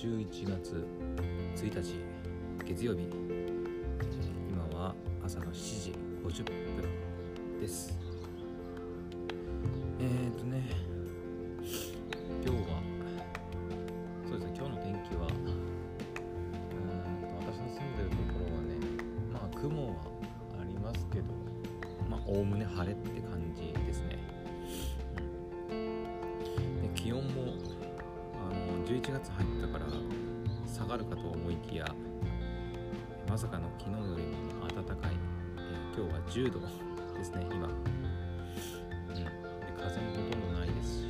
11月1日月曜日。今は朝の7時50分です。えーとね今日はそうですね今日の天気はうん私の住んでるところはねまあ雲はありますけどまあおおむね晴れって感じですね、うん、で気温もあの11月入っがるかと思いきやまさかの昨日よりも暖かい、えー今日は10度ですね今、うん、で風もほとんどないですし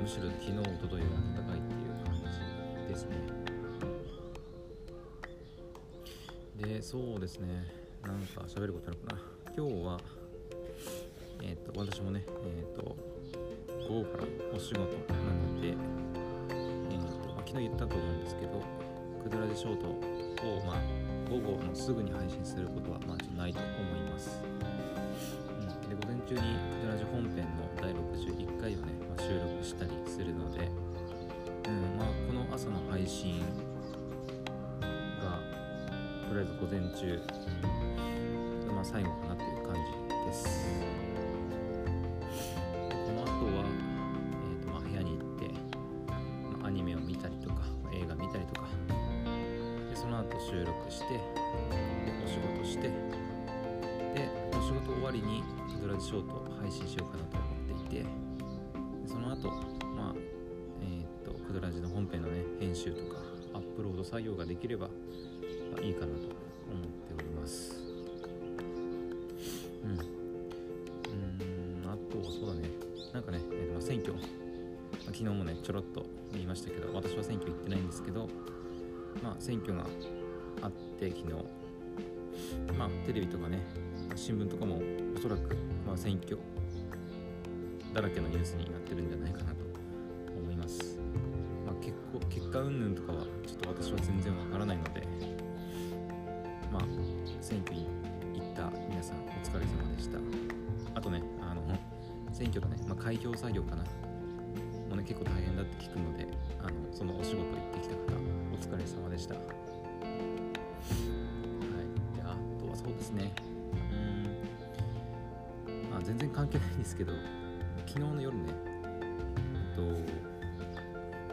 むしろ昨日おとといより暖かいっていう感じですね。でそうですね。なんか喋ることあるかな。今日はえっ、と私もねえっ、と午後からお仕事なので、えー、昨日言ったと思うんですけどクドラジショートを、まあ、午後のすぐに配信することは、まあ、ちょっとないと思います、うん、で午前中にクドラジ本編の第61回をね、まあ、収録したりするので、うんまあ、この朝の配信がとりあえず午前中、まあ、最後かなっていう感じです。収録してでお仕事してでお仕事終わりにドラジショート配信しようかなと思っていてその後まあえっ、とクドラジの本編のね編集とかアップロード作業ができれば、ま、いいかなと思っております。うん。うんあとはそうだね。なんかね、えーまあ、選挙、昨日もねちょろっと言いましたけど私は選挙行ってないんですけどまあ選挙があって昨日。まあテレビとかね新聞とかもおそらく、まあ、選挙だらけのニュースになってるんじゃないかなと思います、まあ、結構結果云々とかはちょっと私は全然わからないのでまあ選挙に行った皆さんお疲れ様でした。あとねあの選挙のね、まあ、開票作業かな。もうね結構大変だって聞くのであのそのお仕事行ってきた方お疲れ様でした。であとはそうですね。うん。まあ全然関係ないんですけど昨日の夜ねえっと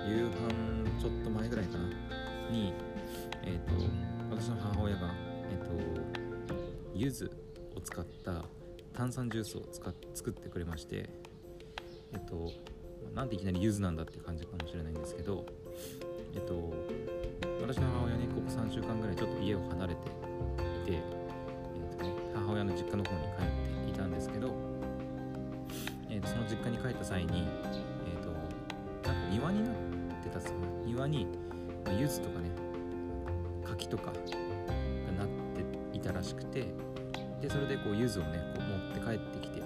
夕飯ちょっと前ぐらいかなにえっと私の母親がえっと柚子を使った炭酸ジュースを使っ作ってくれましてえっとなんでいきなり柚子なんだって感じかもしれないんですけどえっと私の母親3週間ぐらいちょっと家を離れていて、えっとね、母親の実家の方に帰っていたんですけど、えっとその実家に帰った際に、えっとなんか庭になってたっすかな？庭に、まあ、柚子とかね柿とかがなっていたらしくてでそれでこう柚子をねこう持って帰ってきてく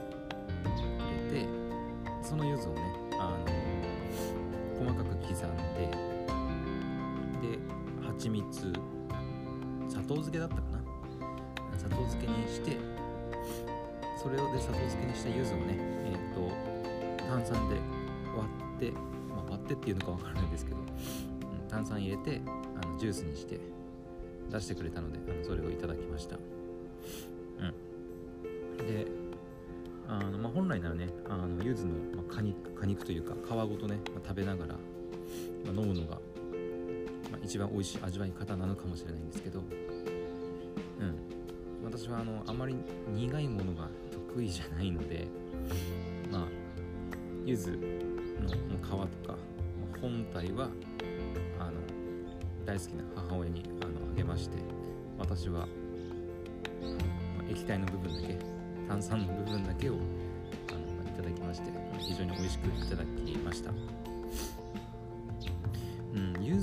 れてその柚子をねあの細かく刻んでで蜂蜜。砂糖漬けだったかな。砂糖漬けにしてそれをで砂糖漬けにした柚子をねえっ、と炭酸で割って、まあ、割ってっていうのかわからないですけど、うん、炭酸入れてあのジュースにして出してくれたのであのそれをいただきました。うん。であの、まあ、本来ならねあの柚子の、まあ、果肉果肉というか皮ごとね、まあ、食べながら、まあ、飲むのが、まあ、一番美味しい味わい方なのかもしれないんですけど。うん。私はあのあまり苦いものが得意じゃないのでまあ柚子の皮とか、ま本体はあの大好きな母親にあのあげまして私は、まあ液体の部分だけ炭酸の部分だけをあのいただきまして非常に美味しくいただきました。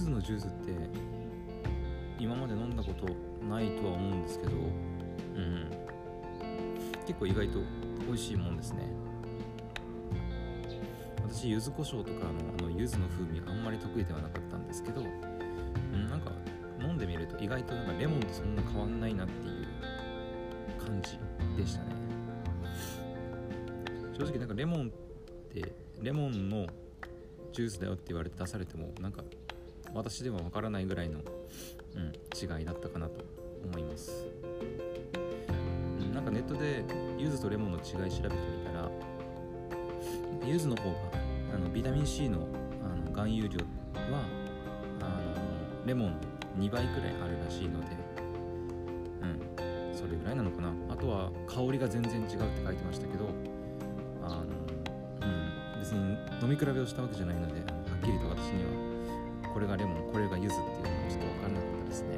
うん柚子のジュースって今まで飲んだことないとは思うんですけどうん結構意外と美味しいもんですね。私柚子胡椒とかのあの柚子の風味あんまり得意ではなかったんですけど、うん、なんか飲んでみると意外となんかレモンとそんな変わんないなっていう感じでしたね。正直なんかレモンってレモンのジュースだよって言われて出されてもなんか私ではわからないぐらいの、うん、違いだったかなと思います、うん、なんかネットで柚子とレモンの違い調べてみたら柚子の方があのビタミン C のあの含有量はあのレモンの2倍くらいあるらしいのでうんそれぐらいなのかな。あとは香りが全然違うって書いてましたけどあの、うん、別に飲み比べをしたわけじゃないのではっきりとこれがレモンこれが柚子っていうのはちょっと分からなかったですね。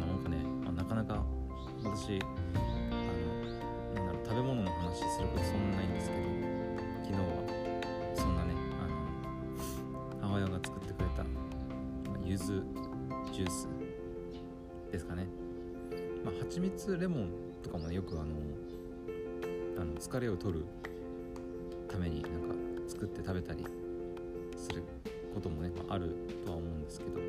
なんかね、まあ、なかなか私あのなんだろう食べ物の話することそんなないんですけど昨日はそんなねあの母親が作ってくれた、まあ、柚子ジュースですかね。まあ蜂蜜レモンとかもねよくあのあの疲れを取るためになんか作って食べたりすることもね、まあ、あるとは思うんですけど、ま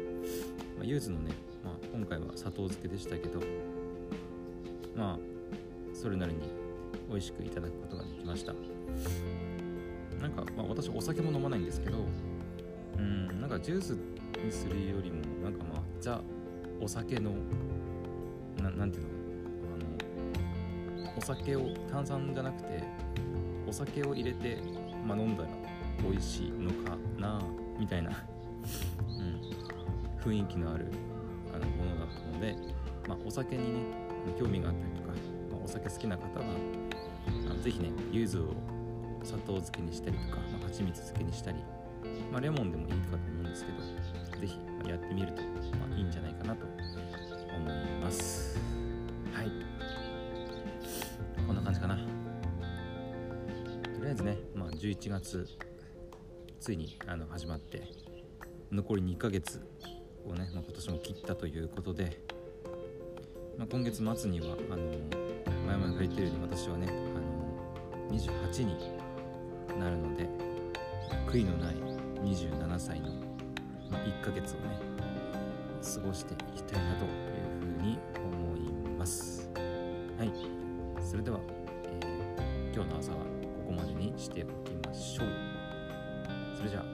あ、柚子のね、まあ、今回は砂糖漬けでしたけどまあそれなりに美味しくいただくことができました。なんか、まあ、私お酒も飲まないんですけどうんなんかジュースにするよりもなんかまあザお酒のななんていうのあのお酒を炭酸じゃなくて酒を入れて、まあ、飲んだら美味しいのかなみたいな、うん、雰囲気のあるあのものだったので、まあ、お酒にね興味があったりとか、まあ、お酒好きな方はあのぜひね柚子を砂糖漬けにしたりとか、まあ、蜂蜜漬けにしたり、まあ、レモンでもいいかと思うんですけどぜひやってみると、まあ、いいんじゃないかなと思います。はい。こんな感じかな。えずね、まあ、11月ついにあの始まって残り2ヶ月をね、まあ、今年も切ったということで、まあ、今月末にはあの前々から言ってるように私はねあの28になるので悔いのない27歳の、ま、1ヶ月をね過ごしていきたいなというふうに思います。はい。それでは、えー、今日の朝はここまでにしておきましょう。それじゃあ、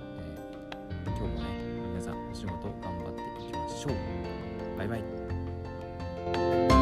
えー、今日もね皆さんお仕事頑張っていきましょう。バイバイ。